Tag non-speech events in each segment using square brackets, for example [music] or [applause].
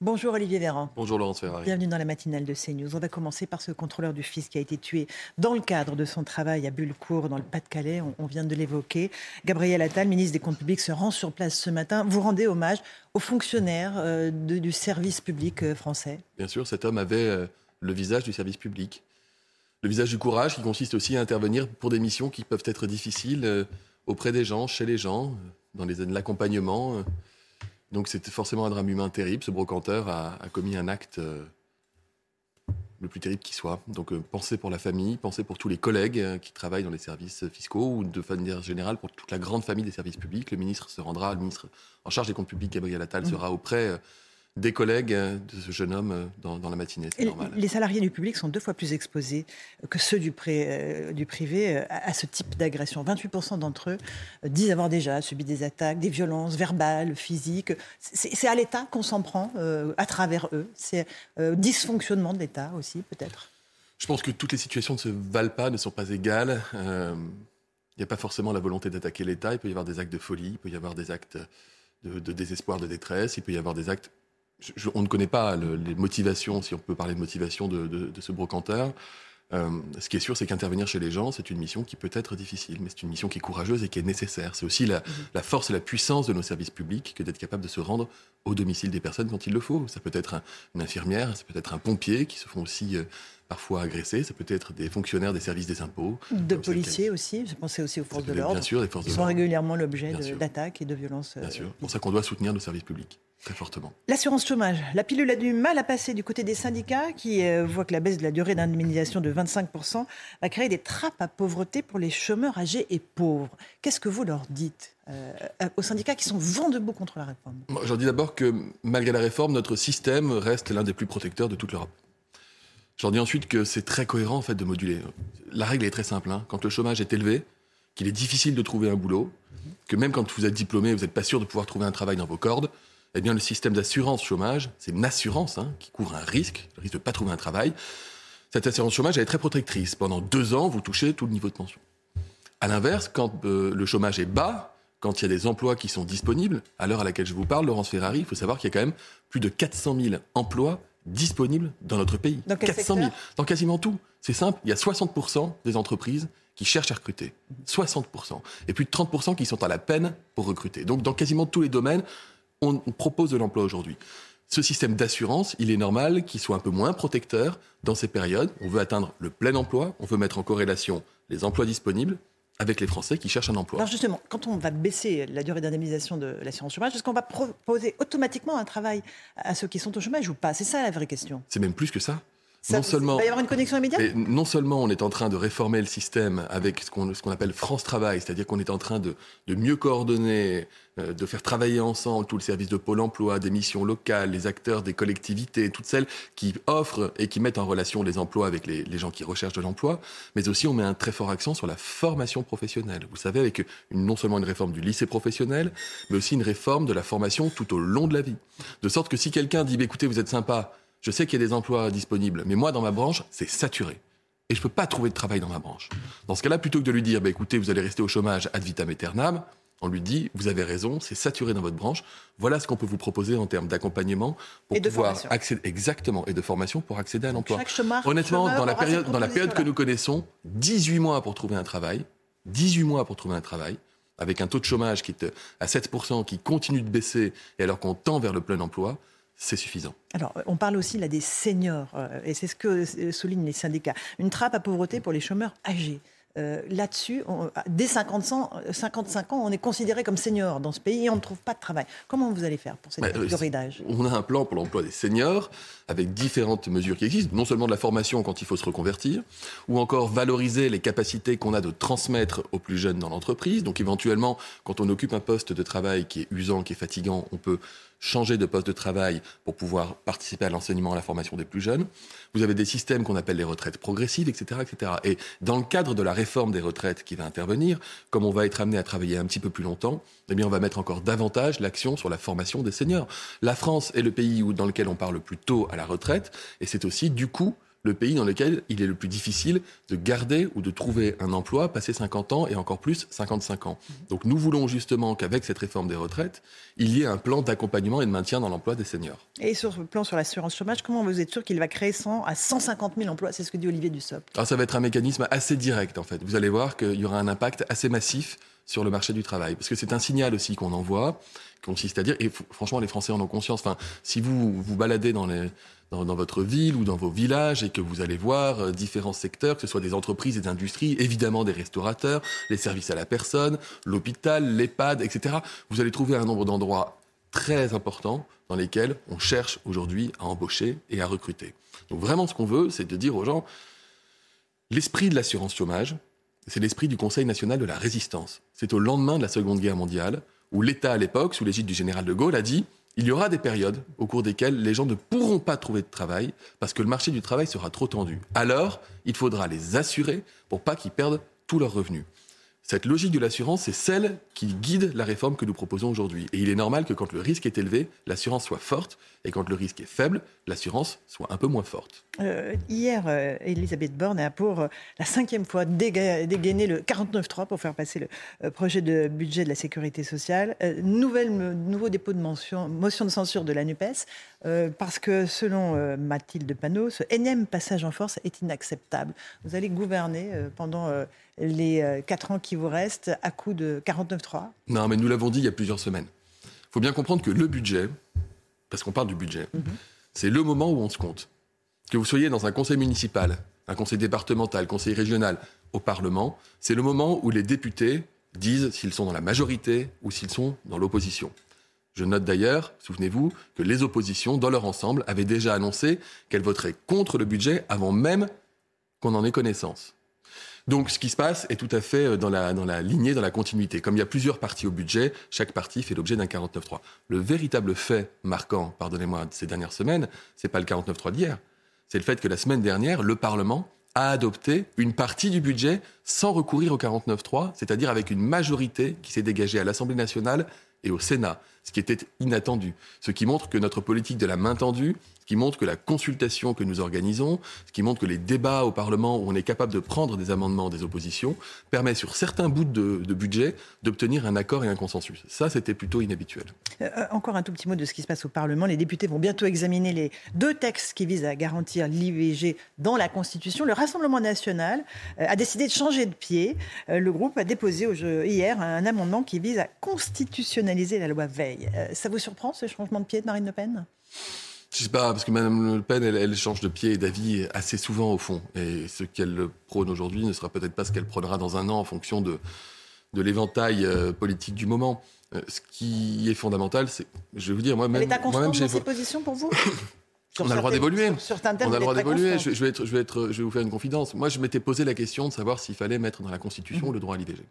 Bonjour Olivier Véran. Bonjour Laurence Ferrari. Bienvenue dans la matinale de CNews. On va commencer par ce contrôleur du fisc qui a été tué dans le cadre de son travail à Bullecourt, dans le Pas-de-Calais. On, vient de l'évoquer. Gabriel Attal, ministre des Comptes publics, se rend sur place ce matin. Vous rendez hommage aux fonctionnaires euh, du service public euh, français. Bien sûr, cet homme avait euh, le visage du service public. Le visage du courage qui consiste aussi à intervenir pour des missions qui peuvent être difficiles auprès des gens, chez les gens, dans l'accompagnement. Donc c'était forcément un drame humain terrible. Ce brocanteur a, commis un acte euh, le plus terrible qui soit. Donc euh, pensez pour la famille, pensez pour tous les collègues euh, qui travaillent dans les services fiscaux ou de manière générale pour toute la grande famille des services publics. Le ministre se rendra, le ministre en charge des comptes publics, Gabriel Attal, mmh. sera auprès des collègues de ce jeune homme euh, dans, la matinée. C'est normal. Les salariés du public sont deux fois plus exposés que ceux du, euh, du privé euh, à, ce type d'agression. 28% d'entre eux disent avoir déjà subi des attaques, des violences verbales, physiques. C'est à l'État qu'on s'en prend à travers eux. C'est dysfonctionnement de l'État aussi, peut-être. Je pense que toutes les situations ne se valent pas, ne sont pas égales. Il n'y a pas forcément la volonté d'attaquer l'État. Il peut y avoir des actes de folie, il peut y avoir des actes de, de, désespoir, de détresse, il peut y avoir des actes on ne connaît pas les motivations, si on peut parler de motivation de, ce brocanteur. Euh, ce qui est sûr, c'est qu'intervenir chez les gens, c'est une mission qui peut être difficile, mais c'est une mission qui est courageuse et qui est nécessaire. C'est aussi la, mhm. la, force et la puissance de nos services publics que d'être capable de se rendre au domicile des personnes quand il le faut. Ça peut être une infirmière, ça peut être un pompier qui se font aussi euh, parfois agresser, ça peut être des fonctionnaires des services des impôts. De policiers aussi, je pensais aussi aux forces de l'ordre. Bien sûr, les forces Ils sont régulièrement l'objet d'attaques et de violences. Bien sûr, pour ça qu'on doit soutenir nos services publics. Très fortement. L'assurance chômage. La pilule a du mal à passer du côté des syndicats qui euh, voient que la baisse de la durée d'indemnisation de 25% va créer des trappes à pauvreté pour les chômeurs âgés et pauvres. Qu'est-ce que vous leur dites? Euh, aux syndicats qui sont vent debout contre la réforme Moi, dis d'abord que malgré la réforme, notre système reste l'un des plus protecteurs de toute l'Europe. Je leur dis ensuite que c'est très cohérent en fait de moduler. La règle est très simple. Hein. Quand le chômage est élevé, qu'il est difficile de trouver un boulot, que même quand vous êtes diplômé, vous n'êtes pas sûr de pouvoir trouver un travail dans vos cordes, eh bien, le système d'assurance chômage, c'est une assurance hein, qui couvre un risque, le risque de ne pas trouver un travail. Cette assurance chômage, elle est très protectrice. Pendant deux ans, vous touchez tout le niveau de pension. À l'inverse, quand euh, le chômage est bas, quand il y a des emplois qui sont disponibles, à l'heure à laquelle je vous parle, Laurence Ferrari, il faut savoir qu'il y a quand même plus de 400 000 emplois disponibles dans notre pays. Dans 400 000. Dans quasiment tout. C'est simple, il y a 60% des entreprises qui cherchent à recruter. 60%. Et plus de 30% qui sont à la peine pour recruter. Donc dans quasiment tous les domaines, on, propose de l'emploi aujourd'hui. Ce système d'assurance, il est normal qu'il soit un peu moins protecteur dans ces périodes. On veut atteindre le plein emploi, on veut mettre en corrélation les emplois disponibles avec les Français qui cherchent un emploi. Alors justement, quand on va baisser la durée d'indemnisation de l'assurance chômage, est-ce qu'on va proposer automatiquement un travail à ceux qui sont au chômage ou pas? C'est ça la vraie question. C'est même plus que ça non seulement, il va y avoir une connexion immédiate? Non seulement on est en train de réformer le système avec ce qu'on appelle France Travail, c'est-à-dire qu'on est en train de, mieux coordonner, euh, de faire travailler ensemble tout le service de Pôle emploi, des missions locales, les acteurs des collectivités, toutes celles qui offrent et qui mettent en relation les emplois avec les, gens qui recherchent de l'emploi, mais aussi on met un très fort accent sur la formation professionnelle. Vous savez, avec une, non seulement une réforme du lycée professionnel, mais aussi une réforme de la formation tout au long de la vie. De sorte que si quelqu'un dit, bah, écoutez, vous êtes sympa, je sais qu'il y a des emplois disponibles, mais moi, dans ma branche, c'est saturé. Et je ne peux pas trouver de travail dans ma branche. Dans ce cas-là, plutôt que de lui dire, bah, écoutez, vous allez rester au chômage ad vitam aeternam, on lui dit, vous avez raison, c'est saturé dans votre branche. Voilà ce qu'on peut vous proposer en termes d'accompagnement pour pouvoir accéder exactement et de formation pour accéder à l'emploi. Honnêtement, dans la période, dans la période que nous connaissons, 18 mois pour trouver un travail, 18 mois pour trouver un travail, avec un taux de chômage qui est à 7%, qui continue de baisser, et alors qu'on tend vers le plein emploi, c'est suffisant. Alors, on parle aussi là des seniors, euh, et c'est ce que soulignent les syndicats. Une trappe à pauvreté pour les chômeurs âgés. Euh, là-dessus, dès 50 55 ans, on est considéré comme senior dans ce pays et on ne trouve pas de travail. Comment vous allez faire pour cette catégorie d'âge? On a un plan pour l'emploi des seniors avec différentes mesures qui existent, non seulement de la formation quand il faut se reconvertir, ou encore valoriser les capacités qu'on a de transmettre aux plus jeunes dans l'entreprise. Donc éventuellement, quand on occupe un poste de travail qui est usant, qui est fatigant, on peut changer de poste de travail pour pouvoir participer à l'enseignement, à la formation des plus jeunes. Vous avez des systèmes qu'on appelle les retraites progressives, etc., etc. Et dans le cadre de la réforme des retraites qui va intervenir, comme on va être amené à travailler un petit peu plus longtemps, eh bien, on va mettre encore davantage l'action sur la formation des seniors. La France est le pays où, dans lequel on parle le plus tôt la retraite, et c'est aussi, du coup, le pays dans lequel il est le plus difficile de garder ou de trouver un emploi passé 50 ans et encore plus 55 ans. Donc nous voulons justement qu'avec cette réforme des retraites, il y ait un plan d'accompagnement et de maintien dans l'emploi des seniors. Et sur le plan sur l'assurance chômage, comment vous êtes sûr qu'il va créer 100 à 150 000 emplois? C'est ce que dit Olivier Dussopt. Alors ça va être un mécanisme assez direct en fait. Vous allez voir qu'il y aura un impact assez massif sur le marché du travail. Parce que c'est un signal aussi qu'on envoie, consiste à dire, et franchement les Français en ont conscience, enfin, si vous vous baladez dans dans, votre ville ou dans vos villages et que vous allez voir euh, différents secteurs, que ce soit des entreprises et des industries, évidemment des restaurateurs, les services à la personne, l'hôpital, l'EHPAD, etc. Vous allez trouver un nombre d'endroits très importants dans lesquels on cherche aujourd'hui à embaucher et à recruter. Donc vraiment ce qu'on veut, c'est de dire aux gens, l'esprit de l'assurance chômage, c'est l'esprit du Conseil national de la résistance. C'est au lendemain de la Seconde Guerre mondiale où l'État à l'époque, sous l'égide du général de Gaulle, a dit il y aura des périodes au cours desquelles les gens ne pourront pas trouver de travail parce que le marché du travail sera trop tendu. Alors, il faudra les assurer pour pas qu'ils perdent tous leurs revenus. Cette logique de l'assurance, c'est celle qui guide la réforme que nous proposons aujourd'hui. Et il est normal que quand le risque est élevé, l'assurance soit forte, et quand le risque est faible, l'assurance soit un peu moins forte. Euh, hier, euh, Elisabeth Borne a pour euh, la cinquième fois dégainé le 49.3 pour faire passer le projet de budget de la sécurité sociale. nouvelle, nouveau dépôt de motion, de censure de la NUPES, parce que selon Mathilde Panot, ce énième passage en force est inacceptable. Vous allez gouverner pendant les quatre ans qui vous restent à coup de 49.3 Non, mais nous l'avons dit il y a plusieurs semaines. Il faut bien comprendre que le budget, parce qu'on parle du budget, mhm. c'est le moment où on se compte. Que vous soyez dans un conseil municipal, un conseil départemental, conseil régional, au Parlement, c'est le moment où les députés disent s'ils sont dans la majorité ou s'ils sont dans l'opposition. Je note d'ailleurs, souvenez-vous, que les oppositions, dans leur ensemble, avaient déjà annoncé qu'elles voteraient contre le budget avant même qu'on en ait connaissance. Donc ce qui se passe est tout à fait euh, dans la, dans la lignée, dans la continuité. Comme il y a plusieurs parties au budget, chaque partie fait l'objet d'un 49.3. Le véritable fait marquant, pardonnez-moi, de ces dernières semaines, c'est pas le 49.3 d'hier. C'est le fait que la semaine dernière, le Parlement a adopté une partie du budget sans recourir au 49.3, c'est-à-dire avec une majorité qui s'est dégagée à l'Assemblée nationale et au Sénat, ce qui était inattendu. Ce qui montre que notre politique de la main tendue qui montre que la consultation que nous organisons, ce qui montre que les débats au Parlement où on est capable de prendre des amendements des oppositions, permet sur certains bouts de, budget d'obtenir un accord et un consensus. Ça, c'était plutôt inhabituel. Euh, euh, encore un tout petit mot de ce qui se passe au Parlement. Les députés vont bientôt examiner les deux textes qui visent à garantir l'IVG dans la Constitution. Le Rassemblement national euh, a décidé de changer de pied. le groupe a déposé hier un amendement qui vise à constitutionnaliser la loi Veil. Ça vous surprend ce changement de pied de Marine Le Pen? Je sais pas, parce que Mme Le Pen, elle, change de pied et d'avis assez souvent au fond. Et ce qu'elle prône aujourd'hui ne sera peut-être pas ce qu'elle prônera dans un an en fonction de, de l'éventail euh, politique du moment. Euh, ce qui est fondamental, c'est, je vais vous dire, moi-même... Elle est moi-même, dans ses positions pour vous? [coughs] On a le droit d'évoluer. On a le droit d'évoluer. Je, vais être, je, vais être, je vais vous faire une confidence. Moi, je m'étais posé la question de savoir s'il fallait mettre dans la Constitution mmh. le droit à l'IVG.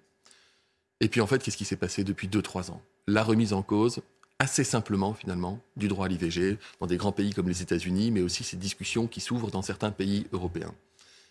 Et puis, en fait, qu'est-ce qui s'est passé depuis 2-3 ans? La remise en cause assez simplement finalement du droit à l'IVG dans des grands pays comme les États-Unis, mais aussi ces discussions qui s'ouvrent dans certains pays européens.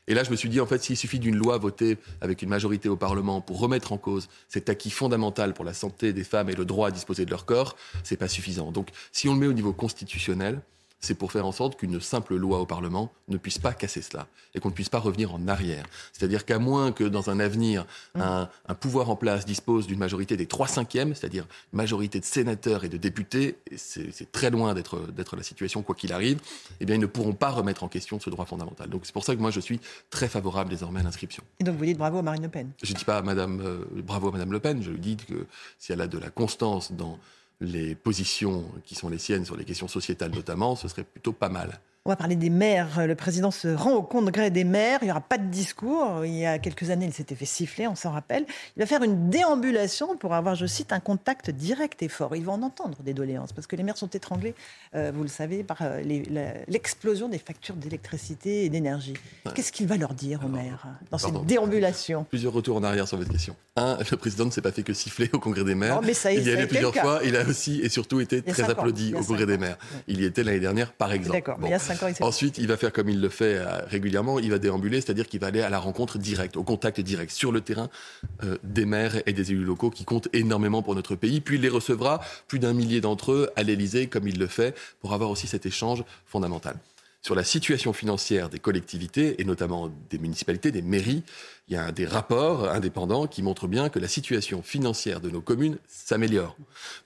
Et là, je me suis dit, en fait, s'il suffit d'une loi votée avec une majorité au Parlement pour remettre en cause cet acquis fondamental pour la santé des femmes et le droit à disposer de leur corps, c'est pas suffisant. Donc, si on le met au niveau constitutionnel, c'est pour faire en sorte qu'une simple loi au Parlement ne puisse pas casser cela et qu'on ne puisse pas revenir en arrière. C'est-à-dire qu'à moins que dans un avenir, mmh. un, pouvoir en place dispose d'une majorité des trois cinquièmes, c'est-à-dire majorité de sénateurs et de députés, et c'est très loin d'être la situation quoi qu'il arrive, eh bien ils ne pourront pas remettre en question ce droit fondamental. Donc c'est pour ça que moi je suis très favorable désormais à l'inscription. Et donc vous dites bravo à Marine Le Pen Je ne dis pas Madame, euh, bravo à Madame Le Pen, je lui dis que si elle a de la constance dans les positions qui sont les siennes sur les questions sociétales notamment, ce serait plutôt pas mal. On va parler des maires. Le président se rend au congrès des maires. Il n'y aura pas de discours. Il y a quelques années, il s'était fait siffler, on s'en rappelle. Il va faire une déambulation pour avoir, je cite, un contact direct et fort. Il va en entendre des doléances parce que les maires sont étranglés, euh, vous le savez, par euh, l'explosion des factures d'électricité et d'énergie. Qu'est-ce qu'il va leur dire aux maires dans cette déambulation Plusieurs retours en arrière sur votre question. Un, le président ne s'est pas fait que siffler au congrès des maires. mais ça, il y allait plusieurs fois. Il a aussi et surtout été très applaudi au congrès des maires. Il y était l'année dernière, par exemple. D'accord, il y a cinq Ensuite, il va faire comme il le fait euh, régulièrement, il va déambuler, c'est-à-dire qu'il va aller à la rencontre directe, au contact direct, sur le terrain euh, des maires et des élus locaux qui comptent énormément pour notre pays. Puis il les recevra, plus d'un millier d'entre eux, à l'Élysée, comme il le fait, pour avoir aussi cet échange fondamental sur la situation financière des collectivités, et notamment des municipalités, des mairies, il y a des rapports indépendants qui montrent bien que la situation financière de nos communes s'améliore.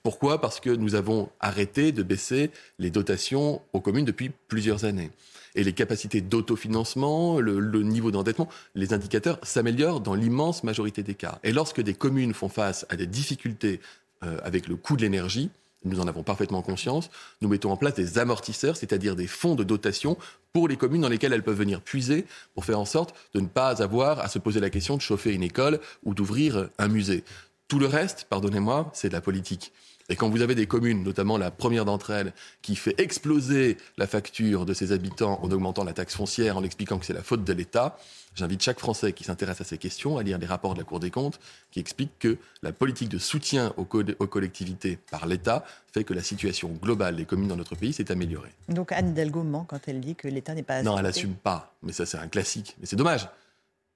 Pourquoi? Parce que nous avons arrêté de baisser les dotations aux communes depuis plusieurs années. Et les capacités d'autofinancement, le, niveau d'endettement, les indicateurs s'améliorent dans l'immense majorité des cas. Et lorsque des communes font face à des difficultés euh, avec le coût de l'énergie, nous en avons parfaitement conscience, nous mettons en place des amortisseurs, c'est-à-dire des fonds de dotation pour les communes dans lesquelles elles peuvent venir puiser pour faire en sorte de ne pas avoir à se poser la question de chauffer une école ou d'ouvrir un musée. Tout le reste, pardonnez-moi, c'est de la politique. Et quand vous avez des communes, notamment la première d'entre elles, qui fait exploser la facture de ses habitants en augmentant la taxe foncière, en expliquant que c'est la faute de l'État, j'invite chaque Français qui s'intéresse à ces questions à lire les rapports de la Cour des comptes qui expliquent que la politique de soutien aux, collectivités par l'État fait que la situation globale des communes dans notre pays s'est améliorée. Donc Anne Hidalgo ment quand elle dit que l'État n'est pas... Non, elle n'assume pas. Mais ça, c'est un classique. Mais c'est dommage.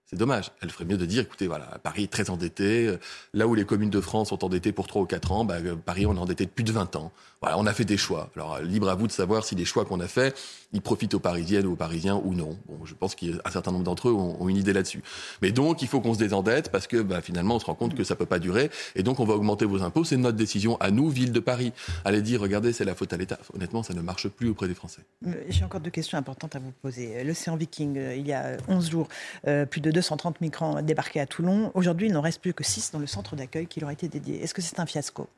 C'est dommage. Elle ferait mieux de dire, écoutez, voilà, Paris est très endetté. Euh, là où les communes de France sont endettées pour 3 ou 4 ans, bah, euh, Paris, on est endetté depuis de 20 ans. Voilà, on a fait des choix. Alors, euh, libre à vous de savoir si les choix qu'on a faits, ils profitent aux Parisiennes ou aux Parisiens ou non. Bon, je pense qu'un certain nombre d'entre eux ont, une idée là-dessus. Mais donc, il faut qu'on se désendette parce que bah, finalement, on se rend compte que ça peut pas durer. Et donc, on va augmenter vos impôts. C'est notre décision à nous, ville de Paris. Allez dire, regardez, c'est la faute à l'État. Honnêtement, ça ne marche plus auprès des Français. J'ai encore deux questions importantes à vous poser. L'océan Viking, il y a 11 jours, plus de 230 migrants débarqué à Toulon. Aujourd'hui, il n'en reste plus que 6 dans le centre d'accueil qui leur a été dédié. Est-ce que c'est un fiasco?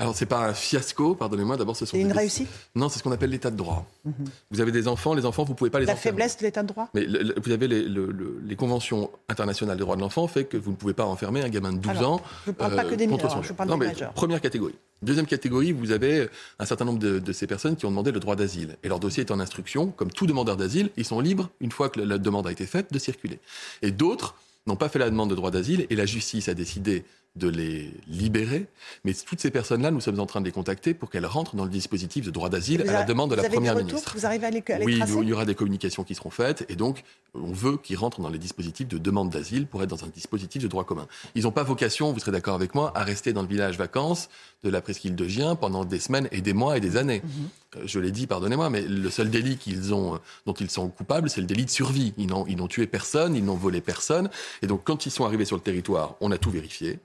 Alors, c'est pas un fiasco, pardonnez-moi. D'abord, ce sont. C'est une réussite Non, c'est ce qu'on appelle l'état de droit. Mhm. Vous avez des enfants, les enfants, vous pouvez pas les La faiblesse de l'état de droit Mais vous avez les, conventions internationales des droits de l'enfant fait que vous ne pouvez pas enfermer un gamin de 12 ans. Je ne parle pas que des euh, mineurs, je parle non, des majeurs. Première catégorie. Deuxième catégorie, vous avez un certain nombre de, de, ces personnes qui ont demandé le droit d'asile. Et leur dossier est en instruction. Comme tout demandeur d'asile, ils sont libres, une fois que la demande a été faite, de circuler. Et d'autres n'ont pas fait la demande de droit d'asile et la justice a décidé de les libérer. Mais toutes ces personnes-là, nous sommes en train de les contacter pour qu'elles rentrent dans le dispositif de droit d'asile à la demande de la Première ministre. Vous arrivez à les, Oui, il y aura des communications qui seront faites et donc on veut qu'ils rentrent dans les dispositifs de demande d'asile pour être dans un dispositif de droit commun. Ils n'ont pas vocation, vous serez d'accord avec moi, à rester dans le village vacances de la presqu'île de Gien pendant des semaines et des mois et des années. Mhm. Euh, je l'ai dit, pardonnez-moi, mais le seul délit qu'ils ont, dont ils sont coupables, c'est le délit de survie. Ils n'ont tué personne, ils n'ont volé personne. Et donc, quand ils sont arrivés sur le territoire, on a tout vérifié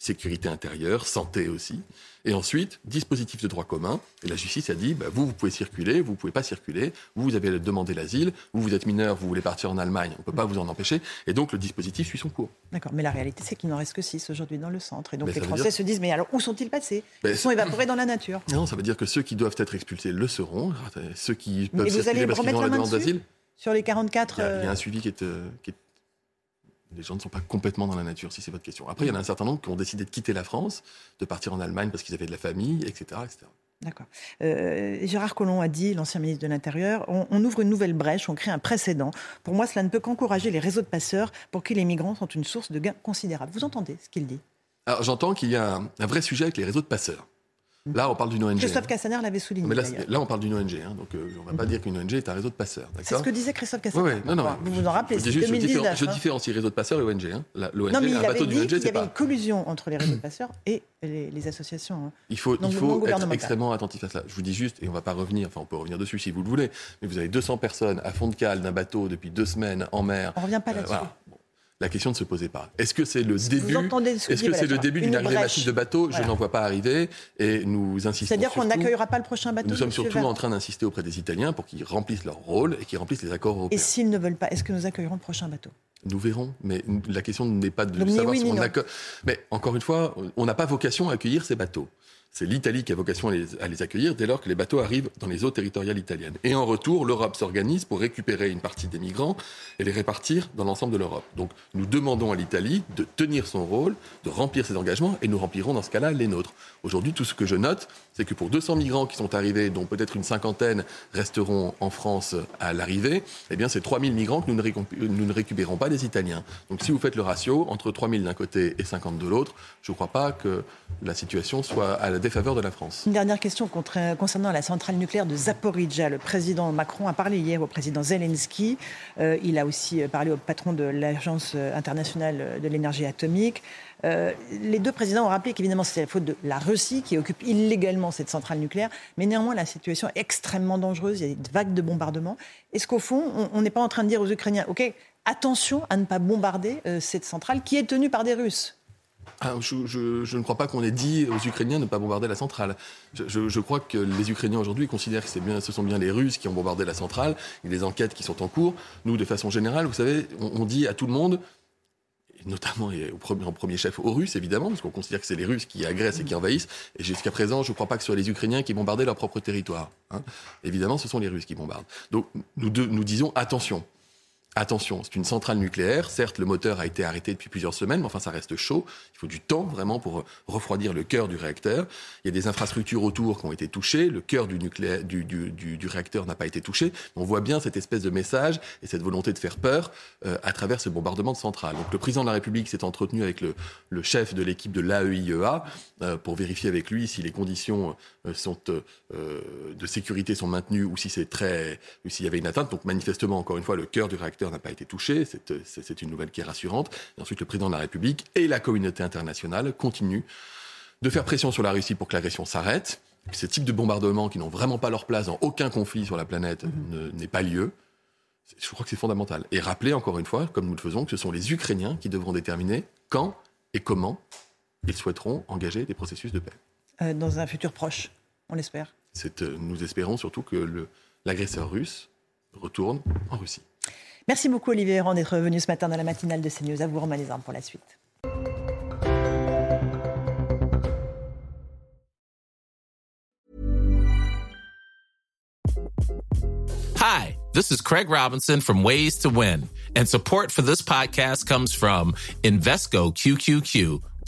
sécurité intérieure, santé aussi. Et ensuite, dispositif de droit commun. Et la justice a dit, bah, vous, vous pouvez circuler, vous ne pouvez pas circuler. Vous, vous avez demandé l'asile. Vous, vous êtes mineur, vous voulez partir en Allemagne. On ne peut pas vous en empêcher. Et donc, le dispositif suit son cours. D'accord. Mais la réalité, c'est qu'il n'en reste que 6 aujourd'hui dans le centre. Et donc, les Français se disent, mais alors, où sont-ils passés? Ils sont évaporés dans la nature. Non, ça veut dire que ceux qui doivent être expulsés le seront. Ceux qui peuvent circuler parce qu'ils ont la demande d'asile. Sur les 44. Il y, a, il y a un suivi qui est, euh, qui est les gens ne sont pas complètement dans la nature, si c'est votre question. Après, il y en a un certain nombre qui ont décidé de quitter la France, de partir en Allemagne parce qu'ils avaient de la famille, etc. etc. D'accord. Euh, Gérard Collomb a dit, l'ancien ministre de l'Intérieur, on, ouvre une nouvelle brèche, on crée un précédent. Pour moi, cela ne peut qu'encourager les réseaux de passeurs pour qui les migrants sont une source de gains considérables. Vous entendez ce qu'il dit? Alors, j'entends qu'il y a un, vrai sujet avec les réseaux de passeurs. Là, on parle d'une ONG. Christophe Cassaner l'avait souligné. Mais là, on parle d'une ONG. Hein, donc, euh, on ne va pas dire qu'une ONG est un réseau de passeurs. C'est ce que disait Christophe Cassaner. Oui, non, non, vous vous en rappelez, c'est 2019. Je, différencie réseau de passeurs et ONG. Hein. L'ONG, non, mais il un bateau d'une ONG, Il y avait une collusion entre les réseaux de passeurs et les, associations. Hein. Il faut, il faut être extrêmement attentif à cela. Je vous dis juste, et on ne va pas revenir, enfin, on peut revenir dessus si vous le voulez, mais vous avez 200 personnes à fond de cale d'un bateau depuis deux semaines en mer. On ne revient pas euh, là-dessus la question ne se posait pas. Est-ce que c'est le début Est-ce que c'est le début d'une arrivée massive de bateaux Je n'en vois pas arriver et nous insistons. C'est-à-dire qu'on n'accueillera pas le prochain bateau. Nous sommes surtout en train d'insister auprès des Italiens pour qu'ils remplissent leur rôle et qu'ils remplissent les accords européens. Et s'ils ne veulent pas, est-ce que nous accueillerons le prochain bateau? Nous verrons, mais la question n'est pas de savoir si on accueille. Mais encore une fois, on n'a pas vocation à accueillir ces bateaux. C'est l'Italie qui a vocation à les, accueillir dès lors que les bateaux arrivent dans les eaux territoriales italiennes. Et en retour, l'Europe s'organise pour récupérer une partie des migrants et les répartir dans l'ensemble de l'Europe. Donc nous demandons à l'Italie de tenir son rôle, de remplir ses engagements, et nous remplirons dans ce cas-là les nôtres. Aujourd'hui, tout ce que je note, c'est que pour 200 migrants qui sont arrivés, dont peut-être une cinquantaine resteront en France à l'arrivée, eh bien c'est 3000 migrants que nous ne, nous ne récupérons pas des Italiens. Donc si vous faites le ratio entre 3000 d'un côté et 50 de l'autre, je ne crois pas que la situation soit à la défaveur de la France. Une dernière question concernant la centrale nucléaire de Zaporizhia. Le président Macron a parlé hier au président Zelensky. Euh, il a aussi parlé au patron de l'Agence internationale de l'énergie atomique. Euh, les deux présidents ont rappelé qu'évidemment c'est la faute de la Russie qui occupe illégalement cette centrale nucléaire, mais néanmoins la situation est extrêmement dangereuse, il y a des vagues de bombardements. Est-ce qu'au fond, on n'est pas en train de dire aux Ukrainiens, OK, attention à ne pas bombarder euh, cette centrale qui est tenue par des Russes? Ah, je, ne crois pas qu'on ait dit aux Ukrainiens de ne pas bombarder la centrale. Je, crois que les Ukrainiens aujourd'hui considèrent que ce sont bien les Russes qui ont bombardé la centrale. A des enquêtes qui sont en cours. Nous, de façon générale, vous savez, on, dit à tout le monde, notamment et en premier chef aux Russes, évidemment, parce qu'on considère que c'est les Russes qui agressent et qui envahissent. Et jusqu'à présent, je ne crois pas que ce soit les Ukrainiens qui bombardaient leur propre territoire. Hein. Évidemment, ce sont les Russes qui bombardent. Donc, nous disons attention. Attention, c'est une centrale nucléaire. Certes, le moteur a été arrêté depuis plusieurs semaines, mais enfin, ça reste chaud. Il faut du temps vraiment pour refroidir le cœur du réacteur. Il y a des infrastructures autour qui ont été touchées. Le cœur du, du, du, du, réacteur n'a pas été touché. On voit bien cette espèce de message et cette volonté de faire peur euh, à travers ce bombardement de centrale. Donc, le président de la République s'est entretenu avec le, le chef de l'équipe de l'AEIEA euh, pour vérifier avec lui si les conditions euh, sont, de sécurité sont maintenues ou si c'est très, s'il y avait une atteinte. Donc, manifestement, encore une fois, le cœur du réacteur n'a pas été touché. C'est une nouvelle qui est rassurante. Et ensuite, le président de la République et la communauté internationale continuent de faire pression sur la Russie pour que l'agression s'arrête. Que ce type de bombardements qui n'ont vraiment pas leur place dans aucun conflit sur la planète mm-hmm. n'ait pas lieu. Je crois que c'est fondamental. Et rappeler encore une fois, comme nous le faisons, que ce sont les Ukrainiens qui devront déterminer quand et comment ils souhaiteront engager des processus de paix. Euh, dans un futur proche, on l'espère. Euh, nous espérons surtout que l'agresseur russe retourne en Russie. Merci beaucoup Olivier Héran d'être venu ce matin dans la matinale de CNews. À vous Romain pour la suite. Hi, this is Craig Robinson from Ways to Win, and support for this podcast comes from Invesco QQQ